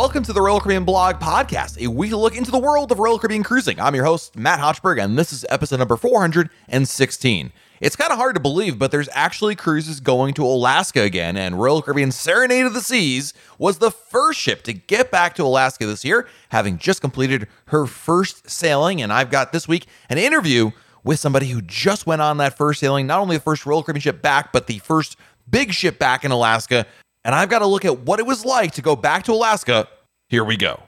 Welcome to the Royal Caribbean Blog Podcast, a weekly look into the world of Royal Caribbean cruising. I'm your host, Matt Hochberg, and this is episode number 416. It's kind of hard to believe, but there's actually cruises going to Alaska again, and Royal Caribbean Serenade of the Seas was the first ship to get back to Alaska this year, having just completed her first sailing. And I've got this week an interview with somebody who just went on that first sailing, not only the first Royal Caribbean ship back, but the first big ship back in Alaska and I've got to look at what it was like to go back to Alaska. Here we go.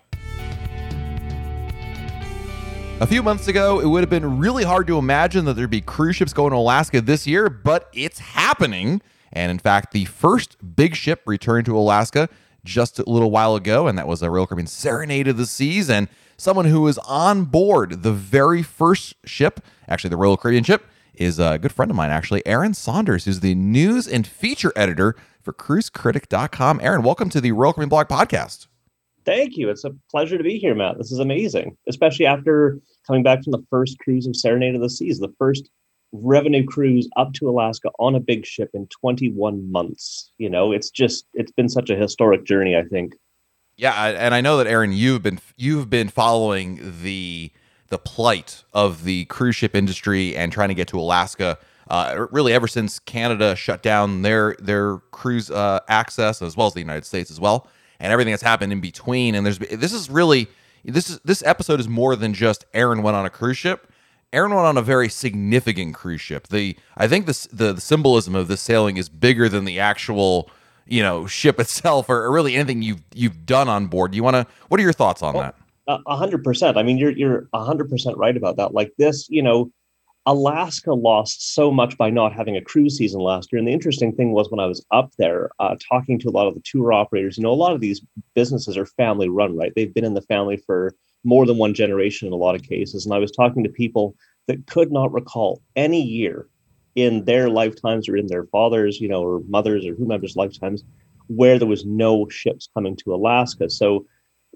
A few months ago, it would have been really hard to imagine that there'd be cruise ships going to Alaska this year, but it's happening. And in fact, the first big ship returned to Alaska just a little while ago, and that was a Royal Caribbean Serenade of the Seas. And someone who was on board the very first ship, actually the Royal Caribbean ship, is a good friend of mine, actually, Aaron Saunders, who's the news and feature editor for cruisecritic.com. Aaron, welcome to the Royal Caribbean Blog podcast. Thank you. It's a pleasure to be here, Matt. This is amazing, especially after coming back from the first cruise of Serenade of the Seas, the first revenue cruise up to Alaska on a big ship in 21 months. You know, it's just it's been such a historic journey, I think. Yeah, and I know that Aaron you've been you've been following the the plight of the cruise ship industry and trying to get to Alaska uh, really ever since Canada shut down their their cruise uh, access as well as the United States as well, and everything that's happened in between. And there's this is really this is this episode is more than just Aaron went on a cruise ship. Aaron went on a very significant cruise ship. The I think this the, the symbolism of this sailing is bigger than the actual you know ship itself or, or really anything you've you've done on board. You want to? What are your thoughts on well, that? A hundred percent. I mean, you're you're a hundred percent right about that. Like this, you know, Alaska lost so much by not having a cruise season last year. And the interesting thing was when I was up there uh, talking to a lot of the tour operators, you know, a lot of these businesses are family run, right? They've been in the family for more than one generation in a lot of cases. And I was talking to people that could not recall any year in their lifetimes or in their fathers, you know, or mothers or whomever's lifetimes where there was no ships coming to Alaska. So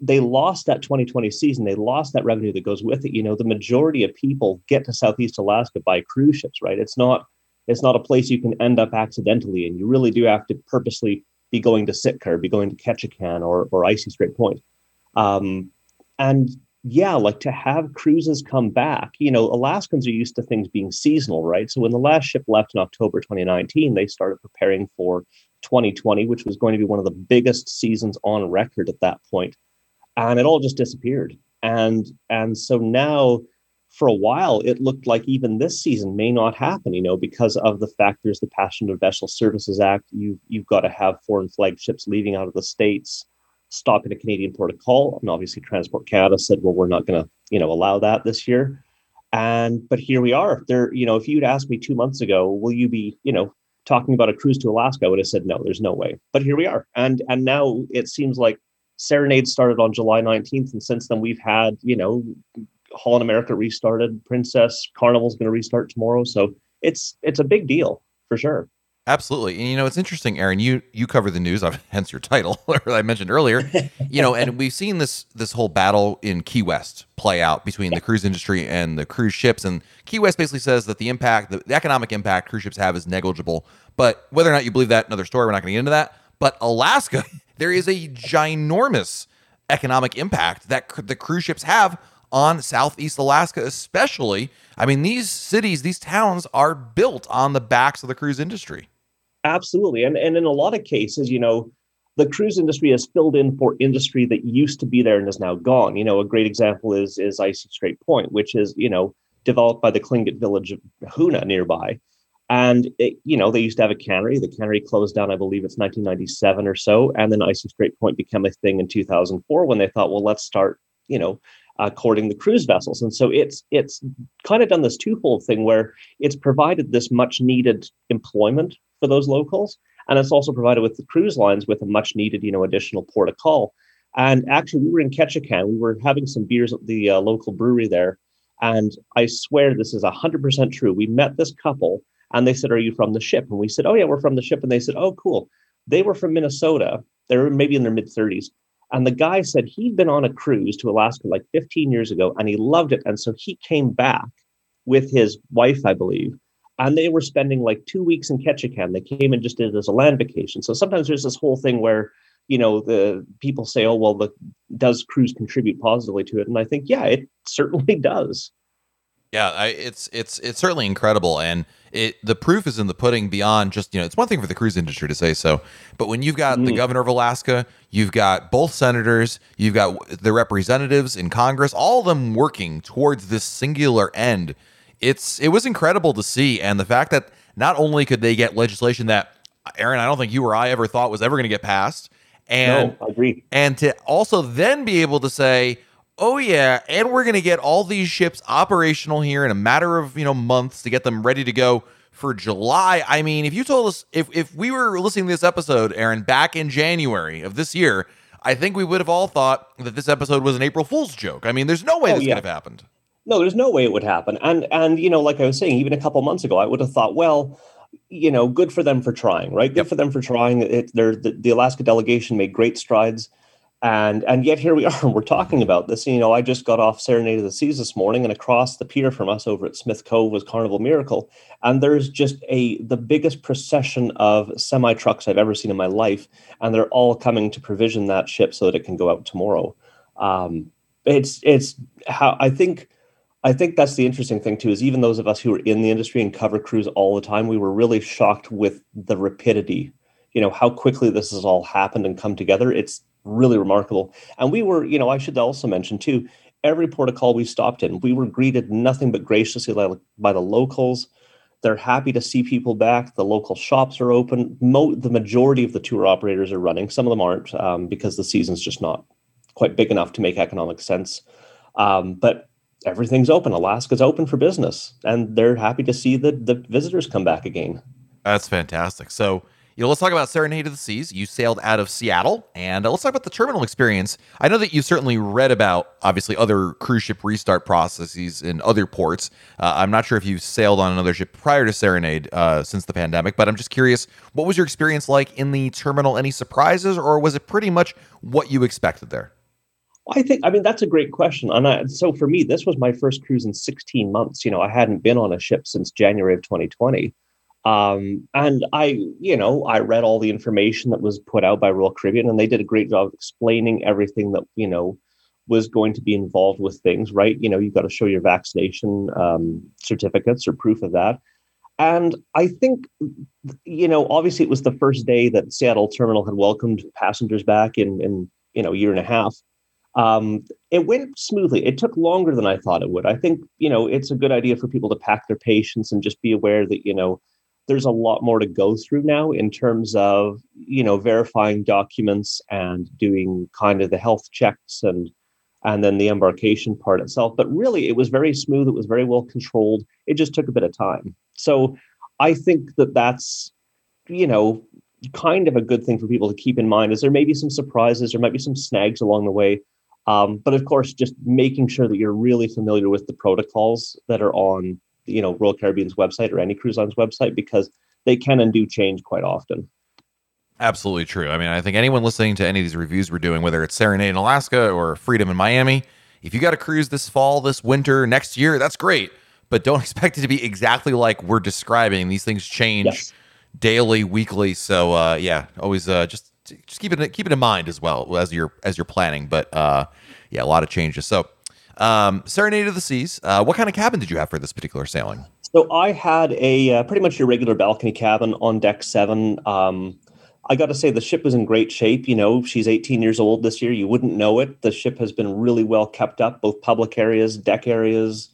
they lost that 2020 season. They lost that revenue that goes with it. You know, the majority of people get to Southeast Alaska by cruise ships, right? It's not it's not a place you can end up accidentally, and you really do have to purposely be going to Sitka, or be going to Ketchikan or or Icy Strait Point. Um, and yeah, like to have cruises come back, you know, Alaskans are used to things being seasonal, right? So when the last ship left in October 2019, they started preparing for 2020, which was going to be one of the biggest seasons on record at that point and it all just disappeared. And and so now for a while it looked like even this season may not happen, you know, because of the fact there's the Passenger Vessel Services Act. You you've got to have foreign flag ships leaving out of the states stop in a Canadian port of call. And obviously Transport Canada said, well, we're not gonna, you know, allow that this year. And but here we are. There, you know, if you'd asked me two months ago, will you be, you know, talking about a cruise to Alaska, I would have said no, there's no way. But here we are. And and now it seems like Serenade started on July 19th, and since then we've had, you know, Holland America restarted, Princess Carnival's going to restart tomorrow, so it's it's a big deal for sure. Absolutely, and you know it's interesting, Aaron. You you cover the news, hence your title, I mentioned earlier. You know, and we've seen this this whole battle in Key West play out between the cruise industry and the cruise ships. And Key West basically says that the impact, the, the economic impact cruise ships have is negligible. But whether or not you believe that, another story. We're not going to get into that. But Alaska there is a ginormous economic impact that the cruise ships have on Southeast Alaska, especially. I mean, these cities, these towns are built on the backs of the cruise industry. Absolutely. And, and in a lot of cases, you know, the cruise industry has filled in for industry that used to be there and is now gone. You know, a great example is is Icy Strait Point, which is, you know, developed by the Tlingit village of Hoonah nearby. And it, you know, they used to have a cannery. The cannery closed down, I believe it's 1997 or so. And then Icy Strait Point became a thing in 2004 when they thought, well, let's start, you know, uh, courting the cruise vessels. And so it's it's kind of done this twofold thing where it's provided this much needed employment for those locals, and it's also provided with the cruise lines with a much needed, you know, additional port of call. And actually, we were in Ketchikan. We were having some beers at the uh, local brewery there, and I swear this is hundred percent true. We met this couple and they said, Are you from the ship? And we said, Oh, yeah, we're from the ship. And they said, Oh, cool. They were from Minnesota. They were maybe in their mid 30s. And the guy said he'd been on a cruise to Alaska like 15 years ago and he loved it. And so he came back with his wife, I believe. And they were spending like two weeks in Ketchikan. They came and just did it as a land vacation. So sometimes there's this whole thing where you know the people say oh well the does cruise contribute positively to it and i think yeah it certainly does yeah I, it's it's it's certainly incredible and it the proof is in the pudding beyond just you know it's one thing for the cruise industry to say so but when you've got mm. the governor of alaska you've got both senators you've got the representatives in congress all of them working towards this singular end it's it was incredible to see and the fact that not only could they get legislation that aaron i don't think you or i ever thought was ever going to get passed and no, I agree. And to also then be able to say, "Oh yeah, and we're going to get all these ships operational here in a matter of, you know, months to get them ready to go for July." I mean, if you told us if if we were listening to this episode, Aaron, back in January of this year, I think we would have all thought that this episode was an April Fool's joke. I mean, there's no way oh, this yeah. could have happened. No, there's no way it would happen. And and you know, like I was saying, even a couple months ago, I would have thought, well, you know, good for them for trying, right? Good yep. for them for trying. It, the, the Alaska delegation made great strides, and and yet here we are. We're talking about this. You know, I just got off Serenade of the Seas this morning, and across the pier from us over at Smith Cove was Carnival Miracle, and there's just a the biggest procession of semi trucks I've ever seen in my life, and they're all coming to provision that ship so that it can go out tomorrow. Um, it's it's how I think I think that's the interesting thing too. Is even those of us who are in the industry and cover cruise all the time, we were really shocked with the rapidity. You know how quickly this has all happened and come together. It's really remarkable. And we were, you know, I should also mention too. Every port of call we stopped in, we were greeted nothing but graciously by the locals. They're happy to see people back. The local shops are open. Mo- the majority of the tour operators are running. Some of them aren't um, because the season's just not quite big enough to make economic sense. Um, but everything's open. Alaska's open for business, and they're happy to see the the visitors come back again. That's fantastic. So, you know, let's talk about Serenade of the Seas. You sailed out of Seattle, and uh, let's talk about the terminal experience. I know that you certainly read about, obviously, other cruise ship restart processes in other ports. Uh, I'm not sure if you sailed on another ship prior to Serenade uh, since the pandemic, but I'm just curious, what was your experience like in the terminal? Any surprises, or was it pretty much what you expected there? I think, I mean, that's a great question. And I, so for me, this was my first cruise in 16 months. You know, I hadn't been on a ship since January of 2020. Um, and I, you know, I read all the information that was put out by Royal Caribbean, and they did a great job of explaining everything that, you know, was going to be involved with things, right? You know, you've got to show your vaccination um, certificates or proof of that. And I think, you know, obviously it was the first day that Seattle Terminal had welcomed passengers back in, in you know, a year and a half. Um, it went smoothly. It took longer than I thought it would. I think, you know, it's a good idea for people to pack their patience and just be aware that, you know, there's a lot more to go through now in terms of, you know, verifying documents and doing kind of the health checks and and then the embarkation part itself. But really it was very smooth. It was very well controlled. It just took a bit of time. So I think that that's, you know, kind of a good thing for people to keep in mind is there may be some surprises, there might be some snags along the way um, but of course, just making sure that you're really familiar with the protocols that are on, you know, Royal Caribbean's website or any cruise line's website because they can and do change quite often. Absolutely true. I mean, I think anyone listening to any of these reviews we're doing, whether it's Serenade in Alaska or Freedom in Miami, if you got a cruise this fall, this winter, next year, that's great. But don't expect it to be exactly like we're describing. These things change yes. daily, weekly. So uh, yeah, always uh, just just keep it keep it in mind as well as you're as you're planning. But uh, yeah, a lot of changes. So, um, Serenade of the Seas. Uh, what kind of cabin did you have for this particular sailing? So I had a uh, pretty much your regular balcony cabin on deck seven. Um, I got to say the ship was in great shape. You know, she's 18 years old this year. You wouldn't know it. The ship has been really well kept up, both public areas, deck areas.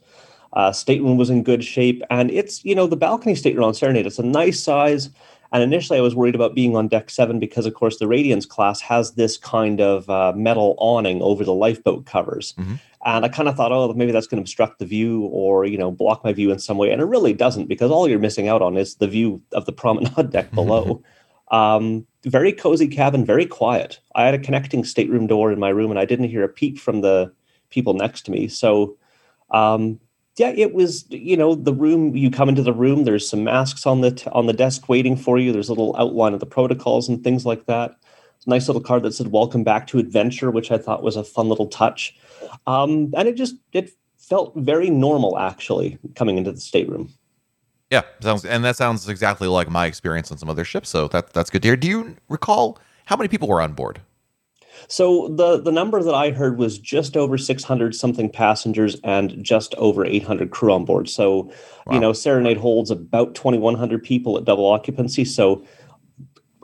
Uh, stateroom was in good shape, and it's you know the balcony stateroom on Serenade. It's a nice size. And initially, I was worried about being on deck seven because, of course, the Radiance class has this kind of uh, metal awning over the lifeboat covers. Mm-hmm. And I kind of thought, oh, maybe that's going to obstruct the view or, you know, block my view in some way. And it really doesn't because all you're missing out on is the view of the promenade deck below. um, very cozy cabin, very quiet. I had a connecting stateroom door in my room and I didn't hear a peep from the people next to me. So, um, yeah, it was you know the room. You come into the room. There's some masks on the t- on the desk waiting for you. There's a little outline of the protocols and things like that. Nice little card that said "Welcome back to adventure," which I thought was a fun little touch. Um, and it just it felt very normal actually coming into the stateroom. Yeah, sounds and that sounds exactly like my experience on some other ships. So that that's good to hear. Do you recall How many people were on board? So the the number that I heard was just over 600 something passengers and just over 800 crew on board. So, wow. you know, Serenade holds about 2100 people at double occupancy, so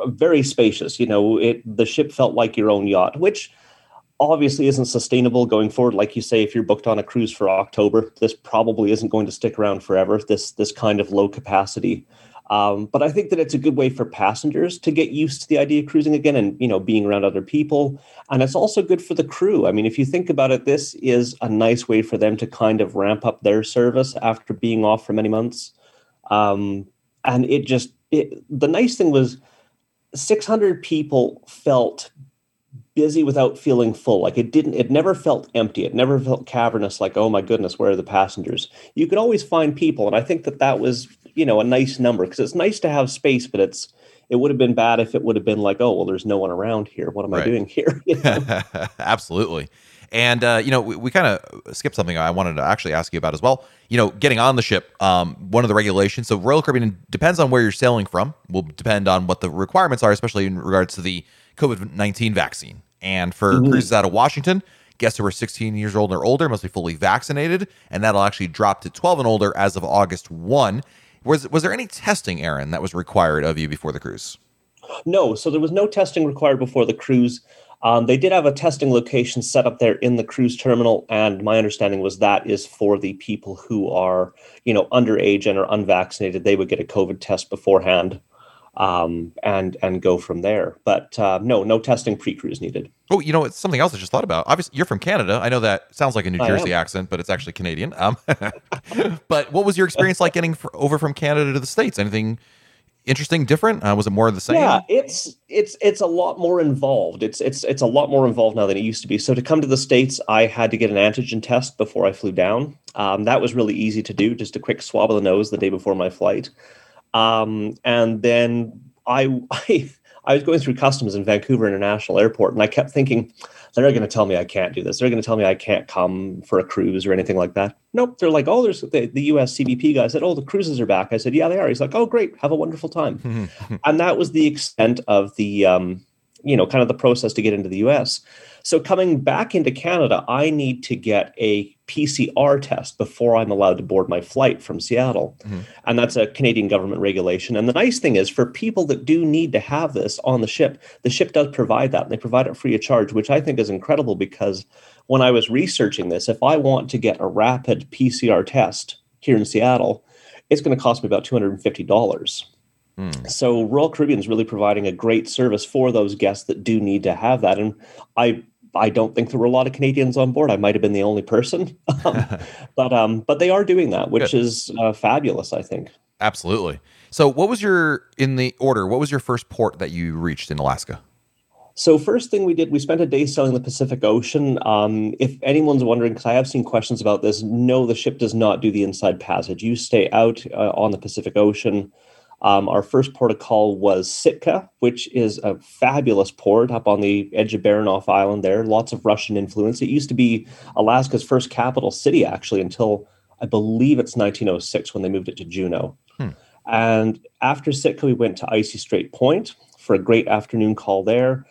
very spacious. You know, it the ship felt like your own yacht, which obviously isn't sustainable going forward. Like you say if you're booked on a cruise for october this probably isn't going to stick around forever this this kind of low capacity. Um, but i think that it's a good way for passengers to get used to the idea of cruising again and you know being around other people. And it's also good for the crew. I mean if you think about it this is a nice way for them to kind of ramp up their service after being off for many months. Um, and it just it, the nice thing was 600 people felt busy without feeling full. Like it didn't, it never felt empty. It never felt cavernous. Like, oh my goodness, where are the passengers? You could always find people, and I think that that was, you know, a nice number because it's nice to have space, but it's it would have been bad if it would have been like, oh well, there's no one around here. What am right. I doing here? You know? Absolutely. And uh, you know, we, we kind of skipped something I wanted to actually ask you about as well. You know, getting on the ship, um, one of the regulations. So Royal Caribbean depends on where you're sailing from. Will depend on what the requirements are, especially in regards to the COVID nineteen vaccine. And for mm-hmm. cruises out of Washington, guests who are 16 years old or older must be fully vaccinated, and that'll actually drop to 12 and older as of August 1. Was was there any testing, Aaron, that was required of you before the cruise? No, so there was no testing required before the cruise. Um, they did have a testing location set up there in the cruise terminal, and my understanding was that is for the people who are, you know, underage and are unvaccinated. They would get a COVID test beforehand um, and and go from there. But uh, no, no testing pre-cruise needed. Oh, you know, it's something else I just thought about. Obviously, you're from Canada. I know that sounds like a New Jersey accent, but it's actually Canadian. Um, but what was your experience like getting for, over from Canada to the states? Anything interesting, different? Uh, was it more of the same? Yeah, it's it's it's a lot more involved. It's it's it's a lot more involved now than it used to be. So to come to the states, I had to get an antigen test before I flew down. Um, that was really easy to do, just a quick swab of the nose the day before my flight. Um, and then I, I, I was going through customs in Vancouver International Airport, and I kept thinking, they're going to tell me I can't do this. They're going to tell me I can't come for a cruise or anything like that. Nope. They're like, oh, there's the, the US CBP guy said, oh, the cruises are back. I said, yeah, they are. He's like, oh, great. Have a wonderful time. and that was the extent of the, um, you know, kind of the process to get into the US. So coming back into Canada, I need to get a PCR test before I'm allowed to board my flight from Seattle. Mm-hmm. And that's a Canadian government regulation. And the nice thing is, for people that do need to have this on the ship, the ship does provide that. And they provide it free of charge, which I think is incredible because when I was researching this, if I want to get a rapid PCR test here in Seattle, it's going to cost me about $250. Mm. So Royal Caribbean is really providing a great service for those guests that do need to have that. And I I don't think there were a lot of Canadians on board. I might have been the only person, um, but um, but they are doing that, which Good. is uh, fabulous. I think. Absolutely. So, what was your in the order? What was your first port that you reached in Alaska? So first thing we did, we spent a day sailing the Pacific Ocean. Um, if anyone's wondering, because I have seen questions about this, no, the ship does not do the inside passage. You stay out uh, on the Pacific Ocean. Um, our first port of call was Sitka, which is a fabulous port up on the edge of Baranof Island there. Lots of Russian influence. It used to be Alaska's first capital city, actually, until I believe it's 1906 when they moved it to Juneau. Hmm. And after Sitka, we went to Icy Strait Point for a great afternoon call there.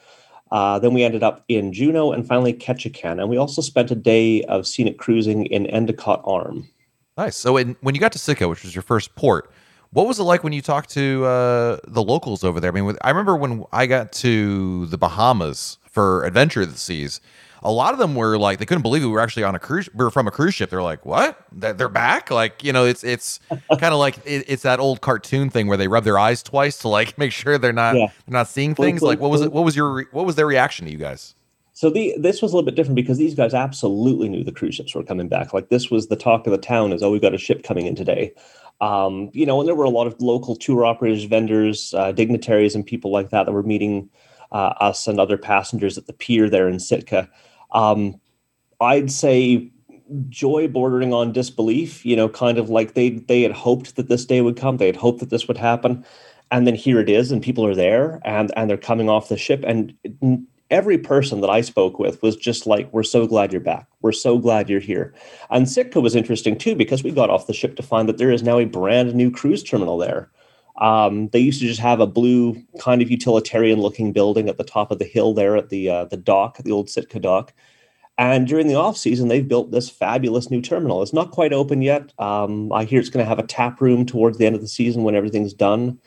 Uh, then we ended up in Juneau and finally Ketchikan. And we also spent a day of scenic cruising in Endicott Arm. Nice. So in, when you got to Sitka, which was your first port, what was it like when you talked to uh, the locals over there? I mean, with, I remember when I got to the Bahamas for Adventure of the Seas. A lot of them were like they couldn't believe we were actually on a cruise. We were from a cruise ship. They're like, "What? They're back?" Like you know, it's it's kind of like it, it's that old cartoon thing where they rub their eyes twice to like make sure they're not yeah. they're not seeing things. Like what was it? What was your what was their reaction to you guys? So the this was a little bit different because these guys absolutely knew the cruise ships were coming back. Like this was the talk of the town is, oh, we've got a ship coming in today. Um, you know, and there were a lot of local tour operators, vendors, uh, dignitaries, and people like that that were meeting uh, us and other passengers at the pier there in Sitka. Um, I'd say joy bordering on disbelief. You know, kind of like they they had hoped that this day would come. They had hoped that this would happen, and then here it is, and people are there, and and they're coming off the ship, and every person that I spoke with was just like, We're so glad you're back. We're so glad you're here. And Sitka was interesting too, because we got off the ship to find that there is now a brand new cruise terminal there. Um, they used to just have a blue kind of utilitarian looking building at the top of the hill there at the uh, the dock, the old Sitka dock. And during the off season, they've built this fabulous new terminal. It's not quite open yet. Um, I hear it's going to have a tap room towards the end of the season when everything's done.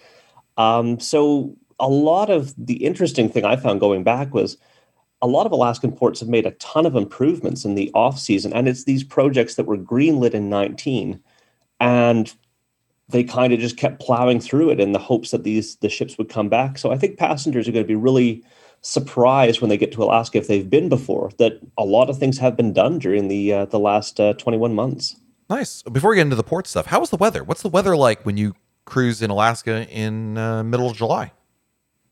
Um, so a lot of the interesting thing I found going back was a lot of Alaskan ports have made a ton of improvements in the off season, and it's these projects that were greenlit in 19, and they kind of just kept plowing through it in the hopes that these the ships would come back. So I think passengers are going to be really surprised when they get to Alaska if they've been before that a lot of things have been done during the uh, the last uh, 21 months. Nice. Before we get into the port stuff, how was the weather? What's the weather like when you cruise in Alaska in uh, middle of July?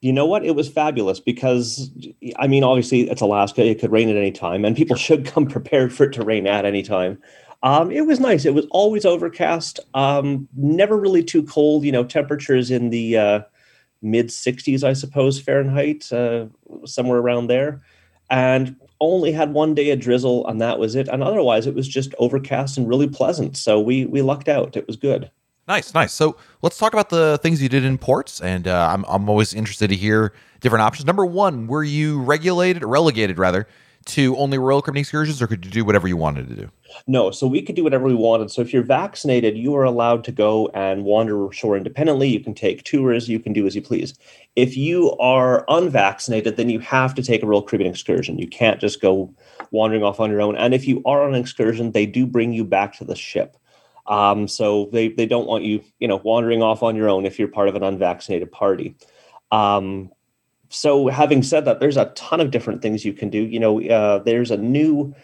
You know what? It was fabulous because, I mean, obviously it's Alaska. It could rain at any time, and people should come prepared for it to rain at any time. Um, it was nice. It was always overcast. Um, never really too cold. You know, temperatures in the uh, mid 60s, I suppose, Fahrenheit, uh, somewhere around there. And only had one day of drizzle, and that was it. And otherwise, it was just overcast and really pleasant. So we we lucked out. It was good. Nice, nice. So let's talk about the things you did in ports, and uh, I'm I'm always interested to hear different options. Number one, were you regulated or relegated rather to only Royal Caribbean excursions, or could you do whatever you wanted to do? No, so we could do whatever we wanted. So if you're vaccinated, you are allowed to go and wander shore independently. You can take tours. You can do as you please. If you are unvaccinated, then you have to take a Royal Caribbean excursion. You can't just go wandering off on your own. And if you are on an excursion, they do bring you back to the ship. Um, so they, they don't want you, you know, wandering off on your own if you're part of an unvaccinated party. Um, so having said that, there's a ton of different things you can do. You know, uh, there's a new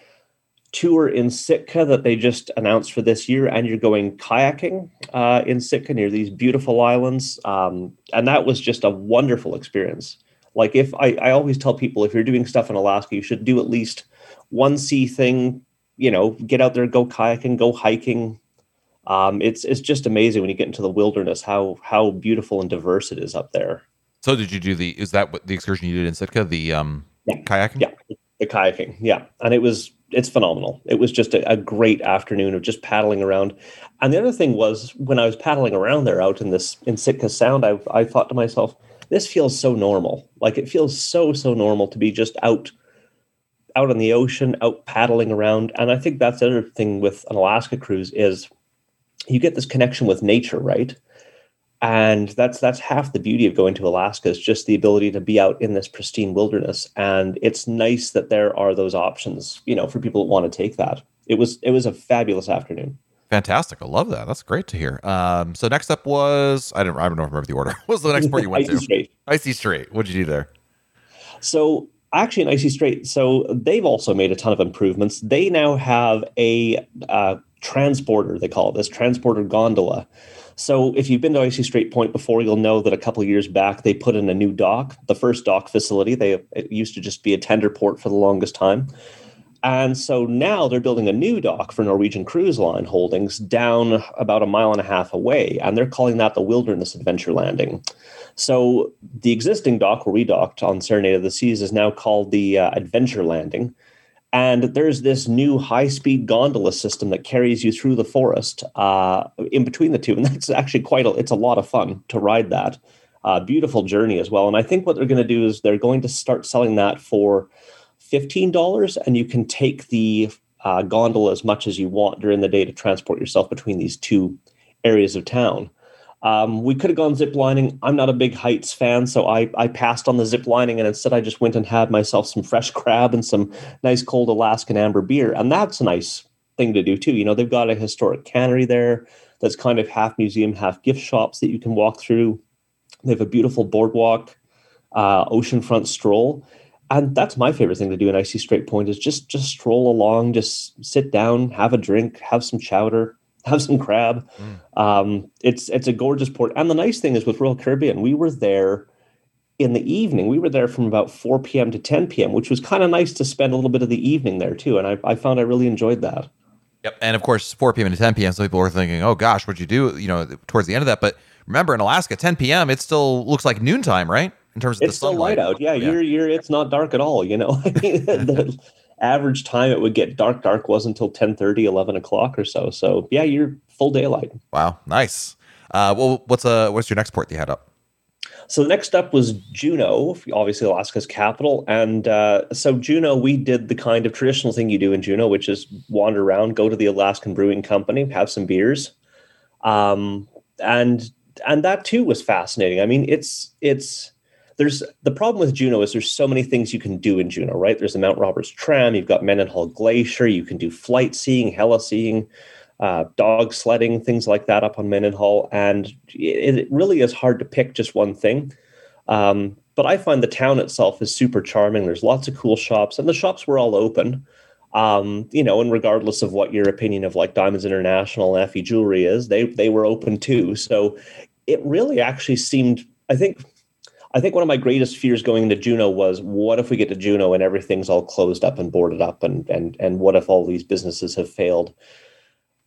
tour in Sitka that they just announced for this year, and you're going kayaking uh, in Sitka near these beautiful islands, um, and that was just a wonderful experience. Like if I, I always tell people, if you're doing stuff in Alaska, you should do at least one sea thing. You know, get out there, go kayaking, go hiking, um, it's it's just amazing when you get into the wilderness how how beautiful and diverse it is up there. So did you do the? Is that what the excursion you did in Sitka? The um, yeah. kayaking. Yeah, the kayaking. Yeah, and it was it's phenomenal. It was just a, a, great afternoon of just paddling around. And the other thing was when I was paddling around there out in this in Sitka Sound, I I thought to myself, this feels so normal. Like it feels so so normal to be just out out on the ocean, out paddling around. And I think that's the other thing with an Alaska cruise is you get this connection with nature, right? And that's that's half the beauty of going to Alaska is just the ability to be out in this pristine wilderness. And it's nice that there are those options, you know, for people that want to take that. It was it was a fabulous afternoon. Fantastic. I love that. That's great to hear. Um, so next up was I don't I don't remember the order. what was the next port you went Icy to? Strait. Icy Strait. What'd you do there? So actually in Icy Strait, so they've also made a ton of improvements. They now have a uh, transporter, they call it this transporter gondola. So if you've been to Icy Strait Point before, you'll know that a couple years back they put in a new dock, the first dock facility. They it used to just be a tender port for the longest time. And so now they're building a new dock for Norwegian Cruise Line Holdings down about a mile and a half away, and they're calling that the Wilderness Adventure Landing. So the existing dock where we docked on Serenade of the Seas is now called the uh, Adventure Landing. And there's this new high speed gondola system that carries you through the forest uh, in between the two. And that's actually quite a, it's a lot of fun to ride that. Uh, beautiful journey as well. And I think what they're going to do is they're going to start selling that for $15 and you can take the uh, gondola as much as you want during the day to transport yourself between these two areas of town. Um, we could have gone zip lining. I'm not a big heights fan, so I, I passed on the zip lining and instead I just went and had myself some fresh crab and some nice cold Alaskan amber beer. And that's a nice thing to do too. You know, they've got a historic cannery there that's kind of half museum, half gift shops that you can walk through. They have a beautiful boardwalk, uh, oceanfront stroll. And that's my favorite thing to do in Icy Strait Point is just just stroll along, just sit down, have a drink, have some chowder, have some crab. Mm. Um, it's it's a gorgeous port, and the nice thing is with Royal Caribbean, we were there in the evening. We were there from about 4 p.m. to 10 p.m., which was kind of nice to spend a little bit of the evening there too. And I, I found I really enjoyed that. Yep, and of course, 4 p.m. to 10 p.m. Some people were thinking, "Oh gosh, what'd you do?" You know, towards the end of that. But remember, in Alaska, 10 p.m. it still looks like noontime, right? In terms of it's the still light out. Yeah, yeah, you're you're. It's not dark at all. You know, the, average time it would get dark dark wasn't until 10 30 11 o'clock or so so yeah you're full daylight wow nice Uh, well, what's uh, what's your next port that you had up? So the next up was Juneau, obviously Alaska's capital. And uh, so Juneau, we did the kind of traditional thing you do in Juneau, which is wander around, go to the Alaskan Brewing Company, have some beers, um, and and that too was fascinating. I mean, it's it's there's the problem with Juneau is there's so many things you can do in Juneau, right? There's the Mount Roberts tram, you've got Mendenhall Glacier, you can do flight seeing, heli-seeing, uh, dog sledding, things like that up on Mendenhall. And it, it, really is hard to pick just one thing. Um, but I find the town itself is super charming. There's lots of cool shops, and the shops were all open. Um, you know, and regardless of what your opinion of like Diamonds International and Effy Jewelry is, they they were open too. So it really actually seemed. I think I think one of my greatest fears going into Juneau was what if we get to Juneau and everything's all closed up and boarded up and and and what if all these businesses have failed?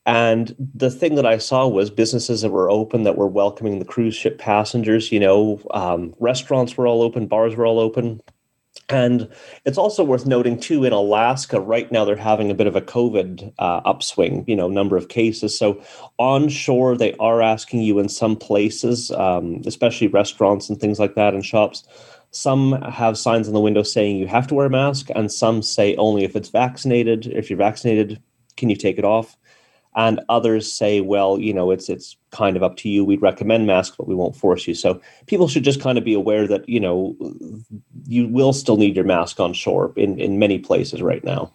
And the thing that I saw was businesses that were open that were welcoming the cruise ship passengers. You know, um, restaurants were all open, bars were all open. And it's also worth noting too in Alaska right now they're having a bit of a COVID uh, upswing, you know, number of cases. So onshore they are asking you in some places, um, especially restaurants and things like that and shops. Some have signs on the window saying you have to wear a mask, and some say only if it's vaccinated. If you're vaccinated, can you take it off? And others say well you know it's it's kind of up to you. We'd recommend masks but we won't force you. So people should just kind of be aware that you know you will still need your mask on shore in in many places right now.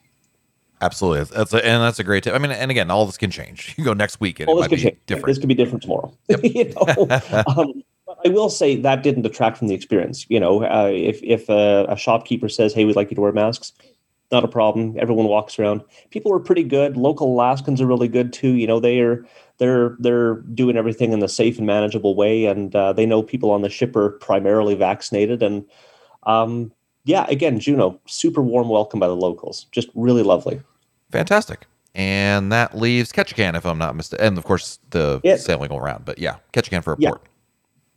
Absolutely. That's a, and that's a great tip. I mean and again all this can change. You go next week and all it might be change. different. This could be different tomorrow. Yep. you know um, I will say that didn't detract from the experience. You know, uh, if if a, a shopkeeper says, "Hey, we'd like you to wear masks," not a problem. Everyone walks around. People are pretty good. Local Alaskans are really good too. You know, they are they're they're doing everything in the safe and manageable way, and uh, they know people on the ship are primarily vaccinated. And um, yeah, again, Juneau, super warm welcome by the locals. Just really lovely. Fantastic. And that leaves Ketchikan, if I'm not mistaken, and of course the it, sailing around. But yeah, Ketchikan for a yeah. port.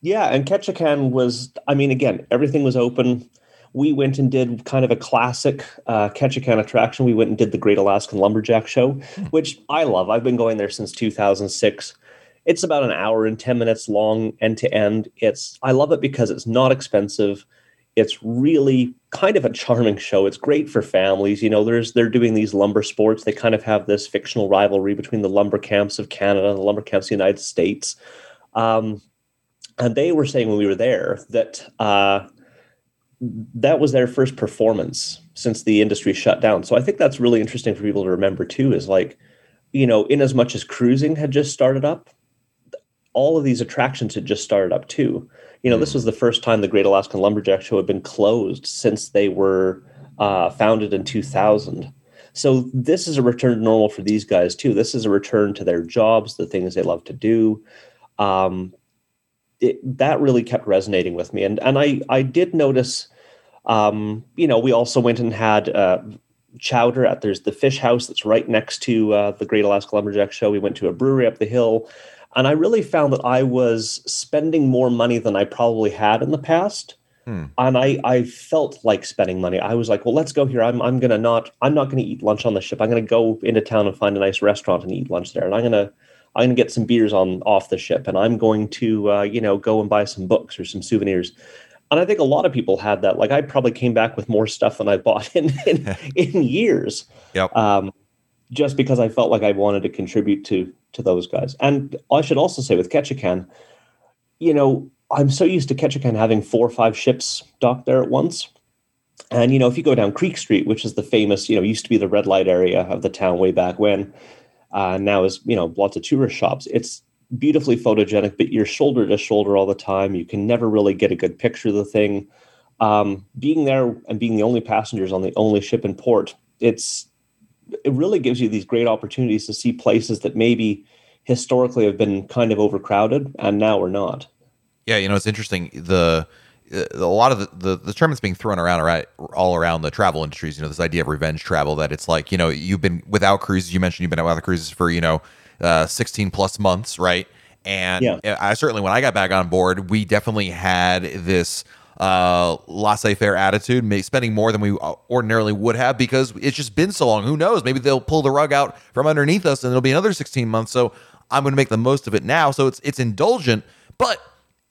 Yeah, and Ketchikan was. I mean, again, everything was open we went and did kind of a classic uh, Ketchikan attraction. We went and did the Great Alaskan Lumberjack Show, hmm. which I love. I've been going there since 2006. It's about an hour and 10 minutes long end to end. It's I love it because it's not expensive. It's really kind of a charming show. It's great for families. You know, there's they're doing these lumber sports. They kind of have this fictional rivalry between the lumber camps of Canada and the lumber camps of the United States. Um, and they were saying when we were there that uh, that was their first performance since the industry shut down. So I think that's really interesting for people to remember too is like, you know, in as much as cruising had just started up, all of these attractions had just started up too. You know, mm. this was the first time the Great Alaskan Lumberjack Show had been closed since they were uh, founded in 2000. So this is a return to normal for these guys too. This is a return to their jobs, the things they love to do. Um, it, that really kept resonating with me. And and I I did notice, um, you know, we also went and had uh, chowder at there's the fish house that's right next to uh, the Great Alaska Lumberjack Show. We went to a brewery up the hill, and I really found that I was spending more money than I probably had in the past. Hmm. And I, I felt like spending money. I was like, well, let's go here. I'm, I'm gonna not, I'm not gonna eat lunch on the ship. I'm gonna go into town and find a nice restaurant and eat lunch there. And I'm gonna, I'm going to get some beers on off the ship, and I'm going to uh, you know go and buy some books or some souvenirs. And I think a lot of people had that. Like I probably came back with more stuff than I bought in in, in years. Yep. Um, just because I felt like I wanted to contribute to to those guys. And I should also say with Ketchikan, you know, I'm so used to Ketchikan having four or five ships docked there at once. And you know, if you go down Creek Street, which is the famous, you know, used to be the red light area of the town way back when, uh, now is you know lots of tourist shops. It's beautifully photogenic, but you're shoulder to shoulder all the time. You can never really get a good picture of the thing. Um, being there and being the only passengers on the only ship in port, it's it really gives you these great opportunities to see places that maybe historically have been kind of overcrowded and now are not. Yeah, you know, it's interesting. The a lot of the, the, the term that's being thrown around right all around the travel industries, you know, this idea of revenge travel that it's like, you know, you've been without cruises, you mentioned you've been without cruises for, you know, uh, 16 plus months, right? And yeah. I certainly, when I got back on board, we definitely had this uh, laissez faire attitude, spending more than we ordinarily would have because it's just been so long. Who knows? Maybe they'll pull the rug out from underneath us and it'll be another 16 months. So I'm going to make the most of it now. So it's it's indulgent, but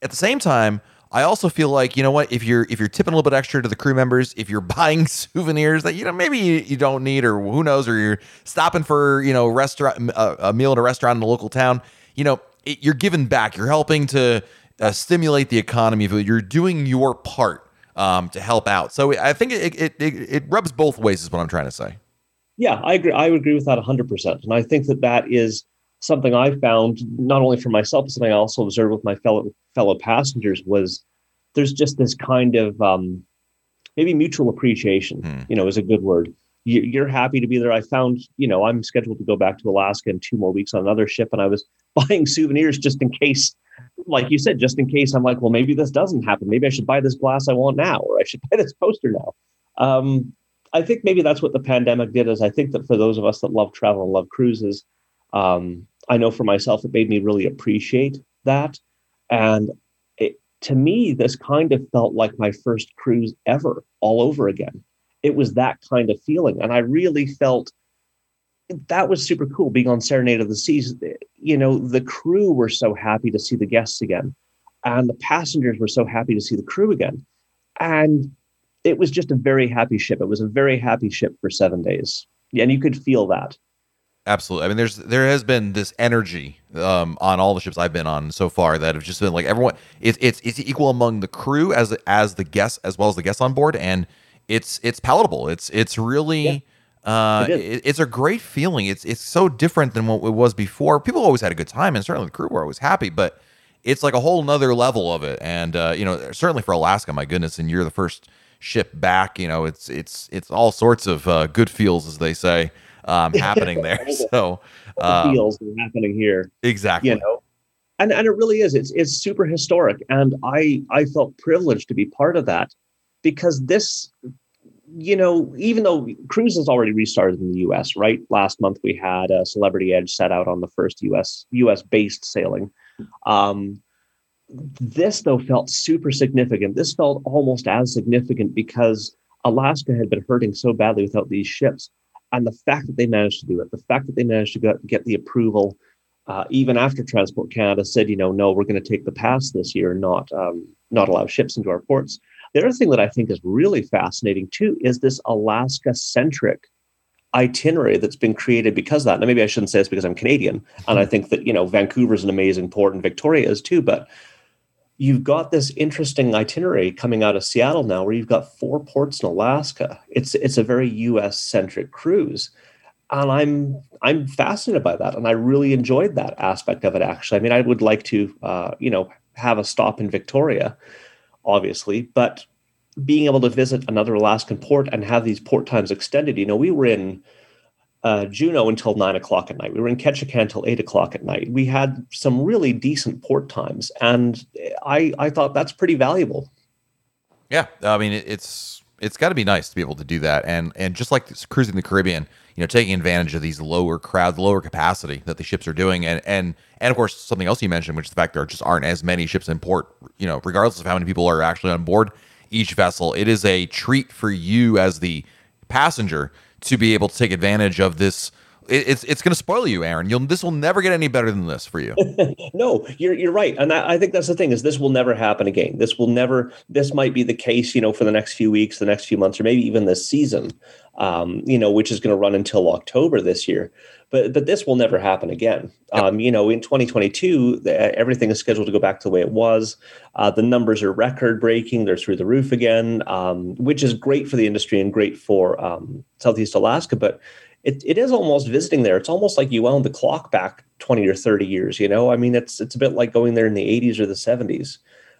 at the same time, I also feel like you know what if you're if you're tipping a little bit extra to the crew members, if you're buying souvenirs that you know maybe you, you don't need or who knows, or you're stopping for you know restaurant a, a meal at a restaurant in the local town, you know it, you're giving back. You're helping to uh, stimulate the economy. You're doing your part um, to help out. So I think it, it, it it rubs both ways. Is what I'm trying to say. Yeah, I agree. I would agree with that 100, percent and I think that that is something I found not only for myself, but something I also observed with my fellow fellow passengers was there's just this kind of um, maybe mutual appreciation. Hmm. You know, is a good word. You're happy to be there. I found, you know, I'm scheduled to go back to Alaska in two more weeks on another ship, and I was buying souvenirs just in case, like you said, just in case. I'm like, well, maybe this doesn't happen. Maybe I should buy this glass I want now, or I should buy this poster now. Um, I think maybe that's what the pandemic did. Is I think that for those of us that love travel and love cruises, um, I know for myself, it made me really appreciate that. And it, to me, this kind of felt like my first cruise ever, all over again. It was that kind of feeling. And I really felt that was super cool being on Serenade of the Seas. You know, the crew were so happy to see the guests again, and the passengers were so happy to see the crew again. And it was just a very happy ship. It was a very happy ship for seven days. And you could feel that. Absolutely. I mean, there's there has been this energy um, on all the ships I've been on so far that have just been like everyone. It's it's it's equal among the crew as as the guests as well as the guests on board, and it's it's palatable. It's it's really. Yeah. Uh, it it's a great feeling. It's it's so different than what it was before. People always had a good time, and certainly the crew were always happy. But it's like a whole nother level of it. And uh, you know, certainly for Alaska, my goodness, and you're the first ship back. You know, it's it's it's all sorts of uh, good feels, as they say um, happening there. So um, feels are happening here. Exactly. You know, and and it really is. It's it's super historic, and I I felt privileged to be part of that because this. You know, even though cruise has already restarted in the U.S., right? Last month we had a Celebrity Edge set out on the first U.S. U.S. based sailing. Um, this though felt super significant. This felt almost as significant because Alaska had been hurting so badly without these ships and the fact that they managed to do it, the fact that they managed to get, get the approval, uh, even after Transport Canada said, you know, no, we're going to take the pass this year, not um, not allow ships into our ports. The other thing that I think is really fascinating too is this Alaska centric itinerary that's been created because of that. Now, maybe I shouldn't say this because I'm Canadian, and I think that you know Vancouver's an amazing port and Victoria is too, but you've got this interesting itinerary coming out of Seattle now where you've got four ports in Alaska. It's it's a very US centric cruise. And I'm I'm fascinated by that. And I really enjoyed that aspect of it actually. I mean, I would like to uh, you know, have a stop in Victoria, obviously, but being able to visit another Alaskan port and have these port times extended, you know, we were in uh, until nine o'clock at night. We were in Ketchikan until eight o'clock at night. We had some really decent port times, and I I thought that's pretty valuable. Yeah, I mean it's it's got to be nice to be able to do that, and and just like cruising the Caribbean, you know, taking advantage of these lower crowds, lower capacity that the ships are doing, and and and of course something else you mentioned, which is the fact there just aren't as many ships in port. You know, regardless of how many people are actually on board each vessel, it is a treat for you as the passenger to be able to take advantage of this it's it's going to spoil you, Aaron. You'll this will never get any better than this for you. no, you're you're right, and I, I, think that's the thing is this will never happen again. This will never. This might be the case, you know, for the next few weeks, the next few months, or maybe even this season, um, you know, which is going to run until October this year. But but this will never happen again. Yep. Um, you know, in 2022, the, everything is scheduled to go back to the way it was. Uh, the numbers are record breaking; they're through the roof again, um, which is great for the industry and great for um, Southeast Alaska. But it, it is almost visiting there. It's almost like you wound the clock back 20 or 30 years, you know? I mean, it's it's a bit like going there in the 80s or the 70s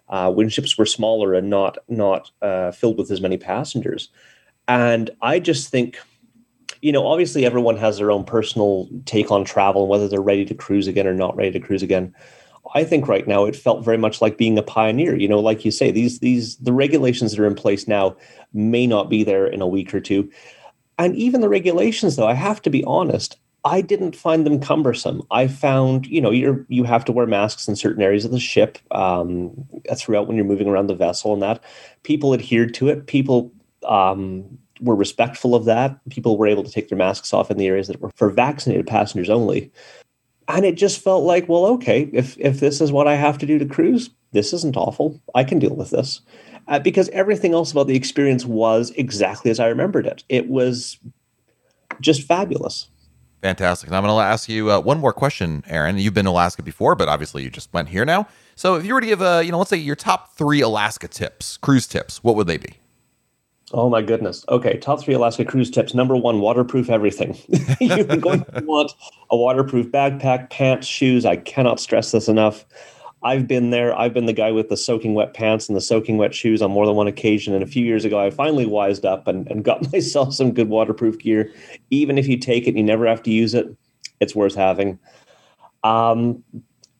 uh, when ships were smaller and not not uh, filled with as many passengers. And I just think, you know, obviously everyone has their own personal take on travel and whether they're ready to cruise again or not ready to cruise again. I think right now it felt very much like being a pioneer. You know, like you say, these these the regulations that are in place now may not be there in a week or two. And even the regulations, though, I have to be honest, I didn't find them cumbersome. I found, you know, you you have to wear masks in certain areas of the ship um, throughout when you're moving around the vessel, and that people adhered to it. People um, were respectful of that. People were able to take their masks off in the areas that were for vaccinated passengers only. and it just felt like, well, okay, if if this is what I have to do to cruise, this isn't awful. I can deal with this. Uh, because everything else about the experience was exactly as I remembered it. It was just fabulous. Fantastic. And I'm going to ask you uh, one more question, Aaron. You've been to Alaska before, but obviously you just went here now. So if you were to give, uh, you know, let's say your top three Alaska tips, cruise tips, what would they be? Oh my goodness. Okay, top three Alaska cruise tips. Number one, waterproof everything. You're going to want a waterproof backpack, pants, shoes. I cannot stress this enough. I've been there. I've been the guy with the soaking wet pants and the soaking wet shoes on more than one occasion. And a few years ago, I finally wised up and, and got myself some good waterproof gear. Even if you take it and you never have to use it, it's worth having. Um,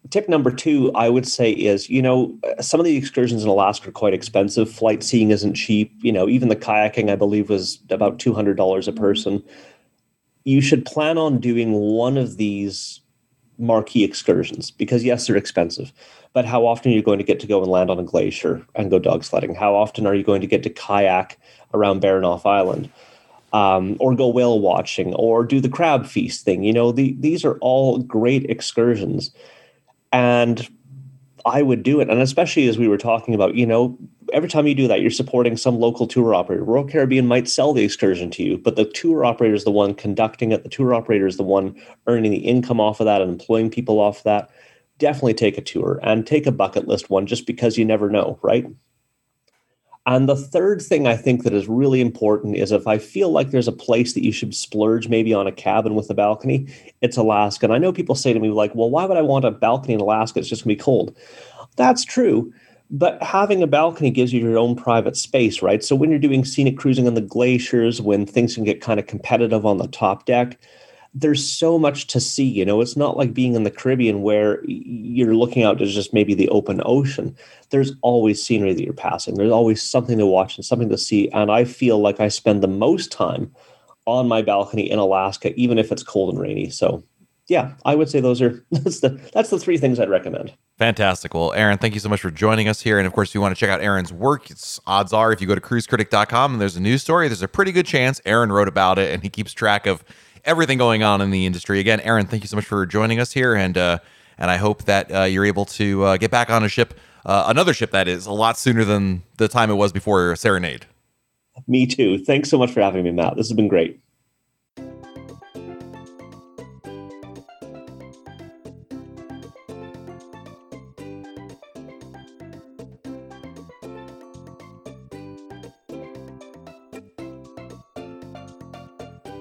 tip number two, I would say, is you know, some of the excursions in Alaska are quite expensive. Flight seeing isn't cheap. You know, even the kayaking, I believe, was about $200 a person. You should plan on doing one of these marquee excursions because, yes, they're expensive. But how often are you going to get to go and land on a glacier and go dog sledding? How often are you going to get to kayak around Baranof Island? Um, or go whale watching, or do the crab feast thing. You know, the, these are all great excursions and I would do it. And especially as we were talking about, you know, every time you do that, you're supporting some local tour operator. Royal Caribbean might sell the excursion to you, but the tour operator is the one conducting it. The tour operator is the one earning the income off of that and employing people off of that. Definitely take a tour and take a bucket list one just because you never know, right? And the third thing I think that is really important is if I feel like there's a place that you should splurge maybe on a cabin with a balcony, it's Alaska. And I know people say to me, like, well, why would I want a balcony in Alaska? It's just to be cold. That's true. But having a balcony gives you your own private space, right? So when you're doing scenic cruising on the glaciers, when things can get kind of competitive on the top deck, there's so much to see. You know, it's not like being in the Caribbean where you're looking out to just maybe the open ocean. There's always scenery that you're passing. There's always something to watch and something to see. And I feel like I spend the most time on my balcony in Alaska, even if it's cold and rainy. So yeah, I would say those are that's the that's the three things I'd recommend. Fantastic. Well, Aaron, thank you so much for joining us here. And of course, if you want to check out Aaron's work, it's odds are if you go to cruisecritic.com and there's a news story, there's a pretty good chance Aaron wrote about it and he keeps track of everything going on in the industry. Again, Aaron, thank you so much for joining us here, and uh, and I hope that uh, you're able to uh, get back on a ship, uh, another ship that is a lot sooner than the time it was before Serenade. Me too. Thanks so much for having me, Matt. This has been great.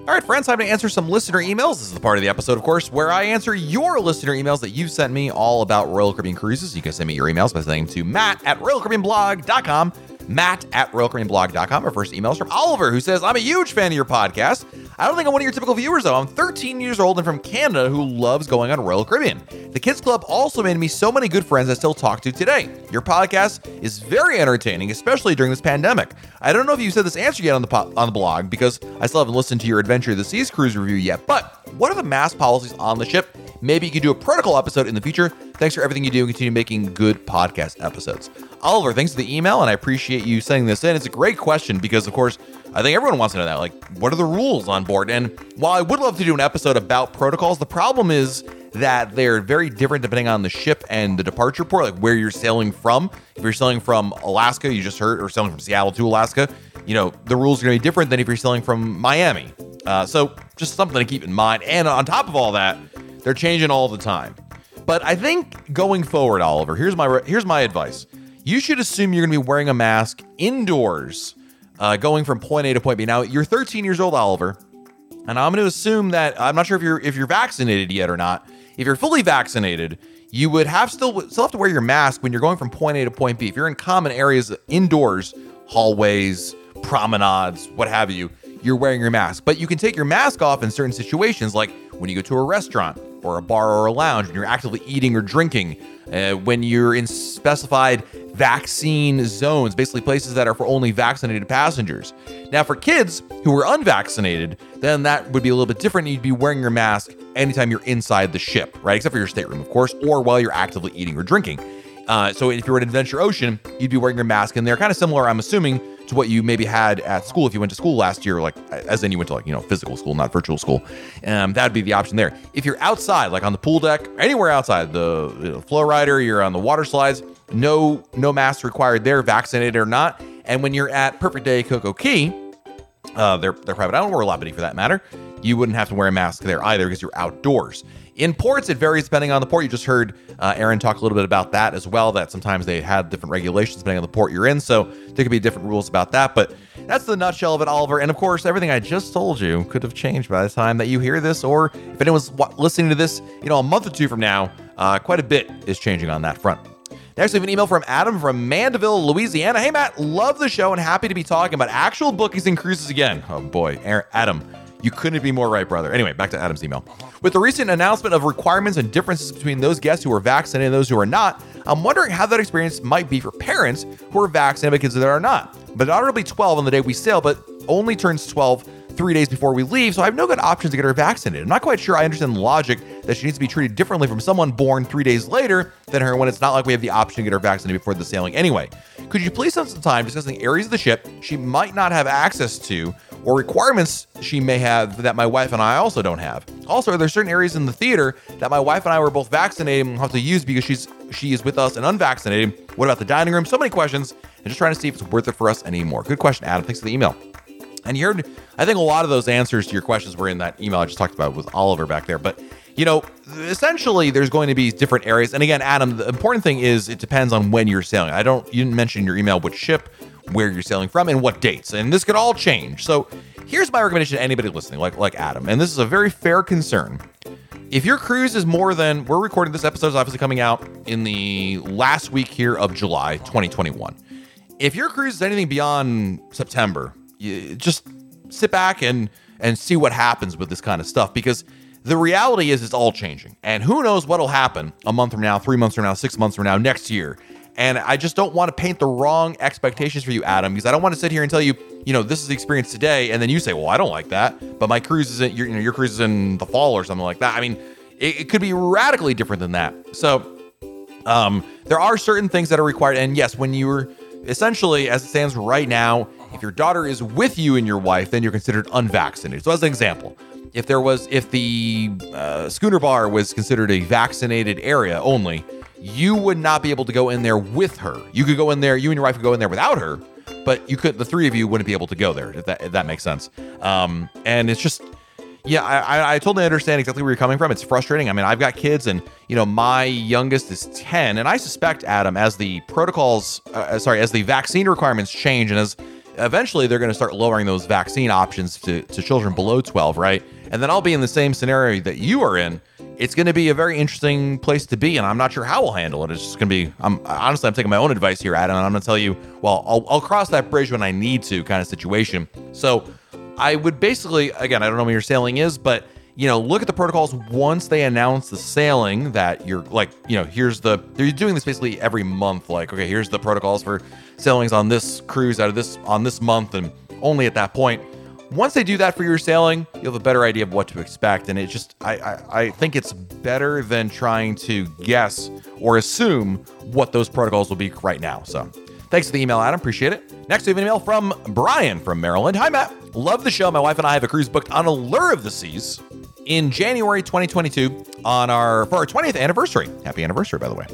All right, friends, time to answer some listener emails. This is the part of the episode, of course, where I answer your listener emails that you've sent me all about Royal Caribbean Cruises. You can send me your emails by sending them to matt at royalcaribbeanblog.com matt at royalcaribbeanblog.com. Our first email is from Oliver, who says, I'm a huge fan of your podcast. I don't think I'm one of your typical viewers, though. I'm 13 years old and from Canada who loves going on Royal Caribbean. The Kids Club also made me so many good friends I still talk to today. Your podcast is very entertaining, especially during this pandemic. I don't know if you said this answer yet on the po- on the blog because I still haven't listened to your Adventure of the Seas cruise review yet, but what are the mask policies on the ship? Maybe you could do a protocol episode in the future. Thanks for everything you do and continue making good podcast episodes. Oliver, thanks for the email, and I appreciate you sending this in. It's a great question because, of course, I think everyone wants to know that. Like, what are the rules on board? And while I would love to do an episode about protocols, the problem is that they're very different depending on the ship and the departure port, like where you're sailing from. If you're sailing from Alaska, you just heard, or sailing from Seattle to Alaska, you know, the rules are going to be different than if you're sailing from Miami. Uh, so just something to keep in mind. And on top of all that, they're changing all the time. But I think going forward, Oliver, here's my here's my advice. You should assume you're going to be wearing a mask indoors, uh, going from point A to point B. Now you're 13 years old, Oliver, and I'm going to assume that I'm not sure if you're if you're vaccinated yet or not. If you're fully vaccinated, you would have still still have to wear your mask when you're going from point A to point B. If you're in common areas indoors, hallways, promenades, what have you, you're wearing your mask. But you can take your mask off in certain situations, like when you go to a restaurant or a bar or a lounge, when you're actively eating or drinking, uh, when you're in specified vaccine zones, basically places that are for only vaccinated passengers. Now, for kids who are unvaccinated, then that would be a little bit different. You'd be wearing your mask anytime you're inside the ship, right? Except for your stateroom, of course, or while you're actively eating or drinking. Uh, so if you're at Adventure Ocean, you'd be wearing your mask, and they're kind of similar, I'm assuming, to what you maybe had at school if you went to school last year, like as in you went to like, you know, physical school, not virtual school. Um, that'd be the option there. If you're outside, like on the pool deck, anywhere outside, the you know, flow rider, you're on the water slides, no no mask required there, vaccinated or not. And when you're at Perfect Day CocoCay, uh, they're they're private island or Labadee for that matter, you wouldn't have to wear a mask there either because you're outdoors. In ports, it varies depending on the port. You just heard uh, Aaron talk a little bit about that as well. That sometimes they had different regulations depending on the port you're in, so there could be different rules about that. But that's the nutshell of it, Oliver. And of course, everything I just told you could have changed by the time that you hear this, or if anyone's listening to this, you know, a month or two from now, uh, quite a bit is changing on that front. Next, we have an email from Adam from Mandeville, Louisiana. Hey, Matt, love the show and happy to be talking about actual bookings and cruises again. Oh boy, Adam, you couldn't be more right, brother. Anyway, back to Adam's email. With the recent announcement of requirements and differences between those guests who are vaccinated and those who are not, I'm wondering how that experience might be for parents who are vaccinated because that are not. My daughter will be 12 on the day we sail, but only turns 12 three days before we leave, so I have no good options to get her vaccinated. I'm not quite sure I understand the logic that she needs to be treated differently from someone born three days later than her when it's not like we have the option to get her vaccinated before the sailing anyway. Could you please spend some time discussing areas of the ship she might not have access to or requirements she may have that my wife and I also don't have. Also, are there certain areas in the theater that my wife and I were both vaccinated and have to use because she's she is with us and unvaccinated? What about the dining room? So many questions, and just trying to see if it's worth it for us anymore. Good question, Adam. Thanks for the email. And you heard, I think a lot of those answers to your questions were in that email I just talked about with Oliver back there. But you know, essentially, there's going to be different areas. And again, Adam, the important thing is it depends on when you're sailing. I don't, you didn't mention in your email which ship, where you're sailing from, and what dates. And this could all change. So here's my recommendation to anybody listening, like like Adam. And this is a very fair concern. If your cruise is more than we're recording this episode is obviously coming out in the last week here of July 2021. If your cruise is anything beyond September, you just sit back and and see what happens with this kind of stuff because the reality is it's all changing. And who knows what'll happen a month from now, 3 months from now, 6 months from now, next year. And I just don't want to paint the wrong expectations for you, Adam, because I don't want to sit here and tell you, you know, this is the experience today, and then you say, well, I don't like that, but my cruise isn't, your, you know, your cruise is in the fall or something like that. I mean, it, it could be radically different than that. So, um, there are certain things that are required, and yes, when you're essentially, as it stands right now, if your daughter is with you and your wife, then you're considered unvaccinated. So, as an example, if there was, if the uh, schooner bar was considered a vaccinated area only, you would not be able to go in there with her. You could go in there, you and your wife could go in there without her, but you could, the three of you wouldn't be able to go there, if that, if that makes sense. Um, and it's just, yeah, I, I totally understand exactly where you're coming from. It's frustrating. I mean, I've got kids, and you know, my youngest is 10, and I suspect Adam, as the protocols, uh, sorry, as the vaccine requirements change, and as eventually they're going to start lowering those vaccine options to, to children below 12, right? And then I'll be in the same scenario that you are in it's going to be a very interesting place to be, and I'm not sure how we'll handle it. It's just going to be. I'm honestly, I'm taking my own advice here, Adam, and I'm going to tell you. Well, I'll, I'll cross that bridge when I need to, kind of situation. So, I would basically, again, I don't know when your sailing is, but you know, look at the protocols once they announce the sailing that you're like, you know, here's the. They're doing this basically every month. Like, okay, here's the protocols for sailings on this cruise out of this on this month, and only at that point once they do that for your sailing, you'll have a better idea of what to expect. And it just, I, I, I, think it's better than trying to guess or assume what those protocols will be right now. So thanks for the email, Adam. Appreciate it. Next, we have an email from Brian from Maryland. Hi, Matt. Love the show. My wife and I have a cruise booked on Allure of the Seas in January 2022 on our for our 20th anniversary. Happy anniversary, by the way.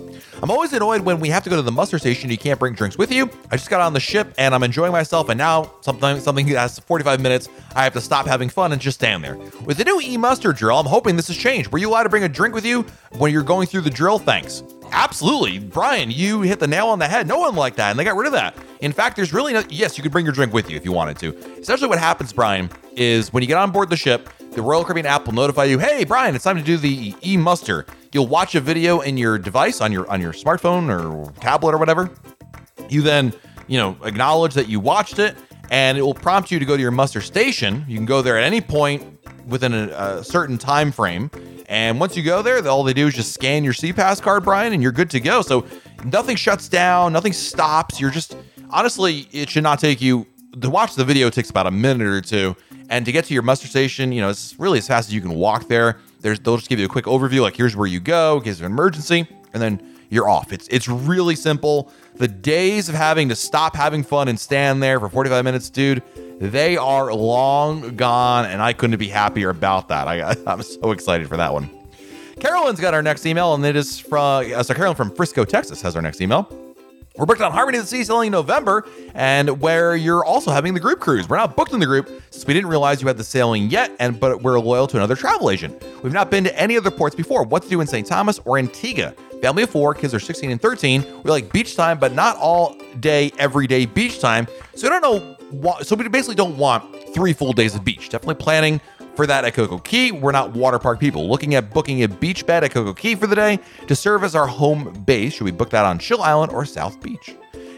I'm always annoyed when we have to go to the muster station. You can't bring drinks with you. I just got on the ship and I'm enjoying myself, and now something something has 45 minutes. I have to stop having fun and just stand there. With the new e-muster drill, I'm hoping this has changed. Were you allowed to bring a drink with you when you're going through the drill? Thanks. Absolutely, Brian, you hit the nail on the head. No one liked that, and they got rid of that. In fact, there's really no. Yes, you could bring your drink with you if you wanted to. Essentially, what happens, Brian, is when you get on board the ship, the Royal Caribbean app will notify you, "Hey, Brian, it's time to do the e-muster." You'll watch a video in your device on your on your smartphone or tablet or whatever. You then, you know, acknowledge that you watched it, and it will prompt you to go to your muster station. You can go there at any point within a, a certain time frame. And once you go there, all they do is just scan your SeaPass card, Brian, and you're good to go. So nothing shuts down, nothing stops. You're just honestly, it should not take you to watch the video It takes about a minute or two and to get to your muster station, you know, it's really as fast as you can walk there. There's they'll just give you a quick overview, like here's where you go, in case of an emergency, and then you're off. It's it's really simple. The days of having to stop having fun and stand there for 45 minutes, dude, they are long gone, and I couldn't be happier about that. I, I'm so excited for that one. Carolyn's got our next email, and it is from uh, so Carolyn from Frisco, Texas, has our next email. We're booked on Harmony of the Sea sailing in November, and where you're also having the group cruise. We're not booked in the group since we didn't realize you had the sailing yet, and but we're loyal to another travel agent. We've not been to any other ports before. What to do in St. Thomas or Antigua? Family of four, kids are 16 and 13. We like beach time, but not all day, everyday beach time. So we don't know. So we basically don't want three full days of beach. Definitely planning for that at CocoCay, We're not water park people. Looking at booking a beach bed at CocoCay for the day to serve as our home base. Should we book that on Chill Island or South Beach?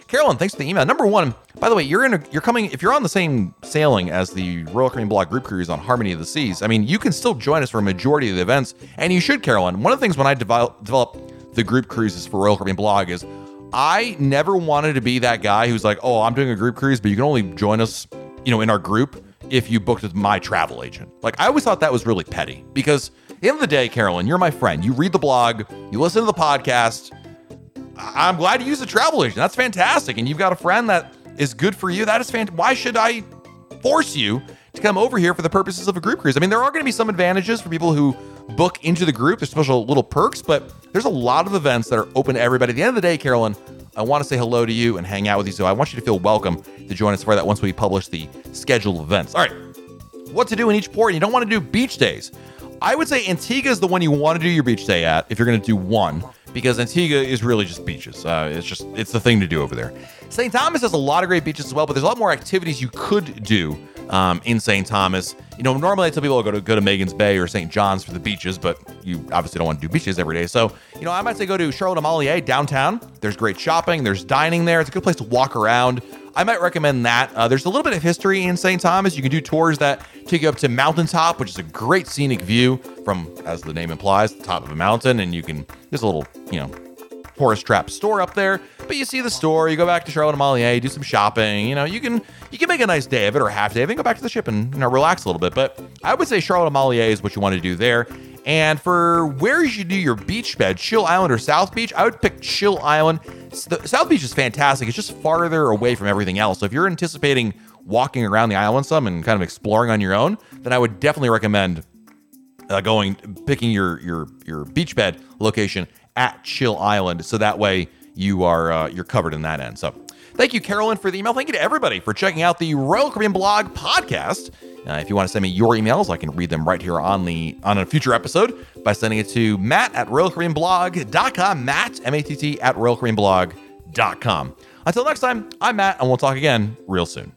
Carolyn, thanks for the email. Number one, by the way, you're in a, you're coming if you're on the same sailing as the Royal Caribbean Blog group cruise on Harmony of the Seas. I mean, you can still join us for a majority of the events, and you should, Carolyn. One of the things when I develop, developed the group cruises for Royal Caribbean Blog is I never wanted to be that guy who's like, oh, I'm doing a group cruise, but you can only join us, you know, in our group if you booked with my travel agent. Like I always thought that was really petty because at the end of the day, Carolyn, you're my friend. You read the blog, you listen to the podcast. I'm glad you use a travel agent. That's fantastic. And you've got a friend that is good for you. That is fantastic. Why should I force you to come over here for the purposes of a group cruise? I mean, there are going to be some advantages for people who book into the group. There's special little perks, but there's a lot of events that are open to everybody. At the end of the day, Carolyn, I want to say hello to you and hang out with you. So I want you to feel welcome to join us for that once we publish the scheduled events. All right, what to do in each port? You don't want to do beach days. I would say Antigua is the one you want to do your beach day at if you're going to do one because Antigua is really just beaches. Uh, it's just it's the thing to do over there. St. Thomas has a lot of great beaches as well, but there's a lot more activities you could do um, in St. Thomas. You know, normally I tell people to go to go to Magens Bay or St. John's for the beaches, but you obviously don't want to do beaches every day. So, you know, I might say go to Charlotte Amalie downtown. There's great shopping, there's dining there. It's a good place to walk around. I might recommend that. Uh, there's a little bit of history in St. Thomas. You can do tours that take you up to Mountaintop, which is a great scenic view from, as the name implies, the top of a mountain. And you can, there's a little, you know, tourist trap store up there. But you see the store, you go back to Charlotte Amalie, do some shopping. You know, you can you can make a nice day of it or a half day and go back to the ship and you know relax a little bit. But I would say Charlotte Amalie is what you want to do there. And for where you do your beach bed, Chill Island or South Beach, I would pick Chill Island. South Beach is fantastic. It's just farther away from everything else. So if you're anticipating walking around the island some and kind of exploring on your own, then I would definitely recommend uh, going picking your your your beach bed location at Chill Island, so that way you are uh, you're covered in that end. So thank you, Carolyn, for the email. Thank you to everybody for checking out the Royal Caribbean Blog podcast. Uh, if you want to send me your emails, I can read them right here on the on a future episode by sending it to Matt at RoyalCaribbeanBlog.com. Matt M A T T at RoyalCaribbeanBlog.com. Until next time, I'm Matt, and we'll talk again real soon.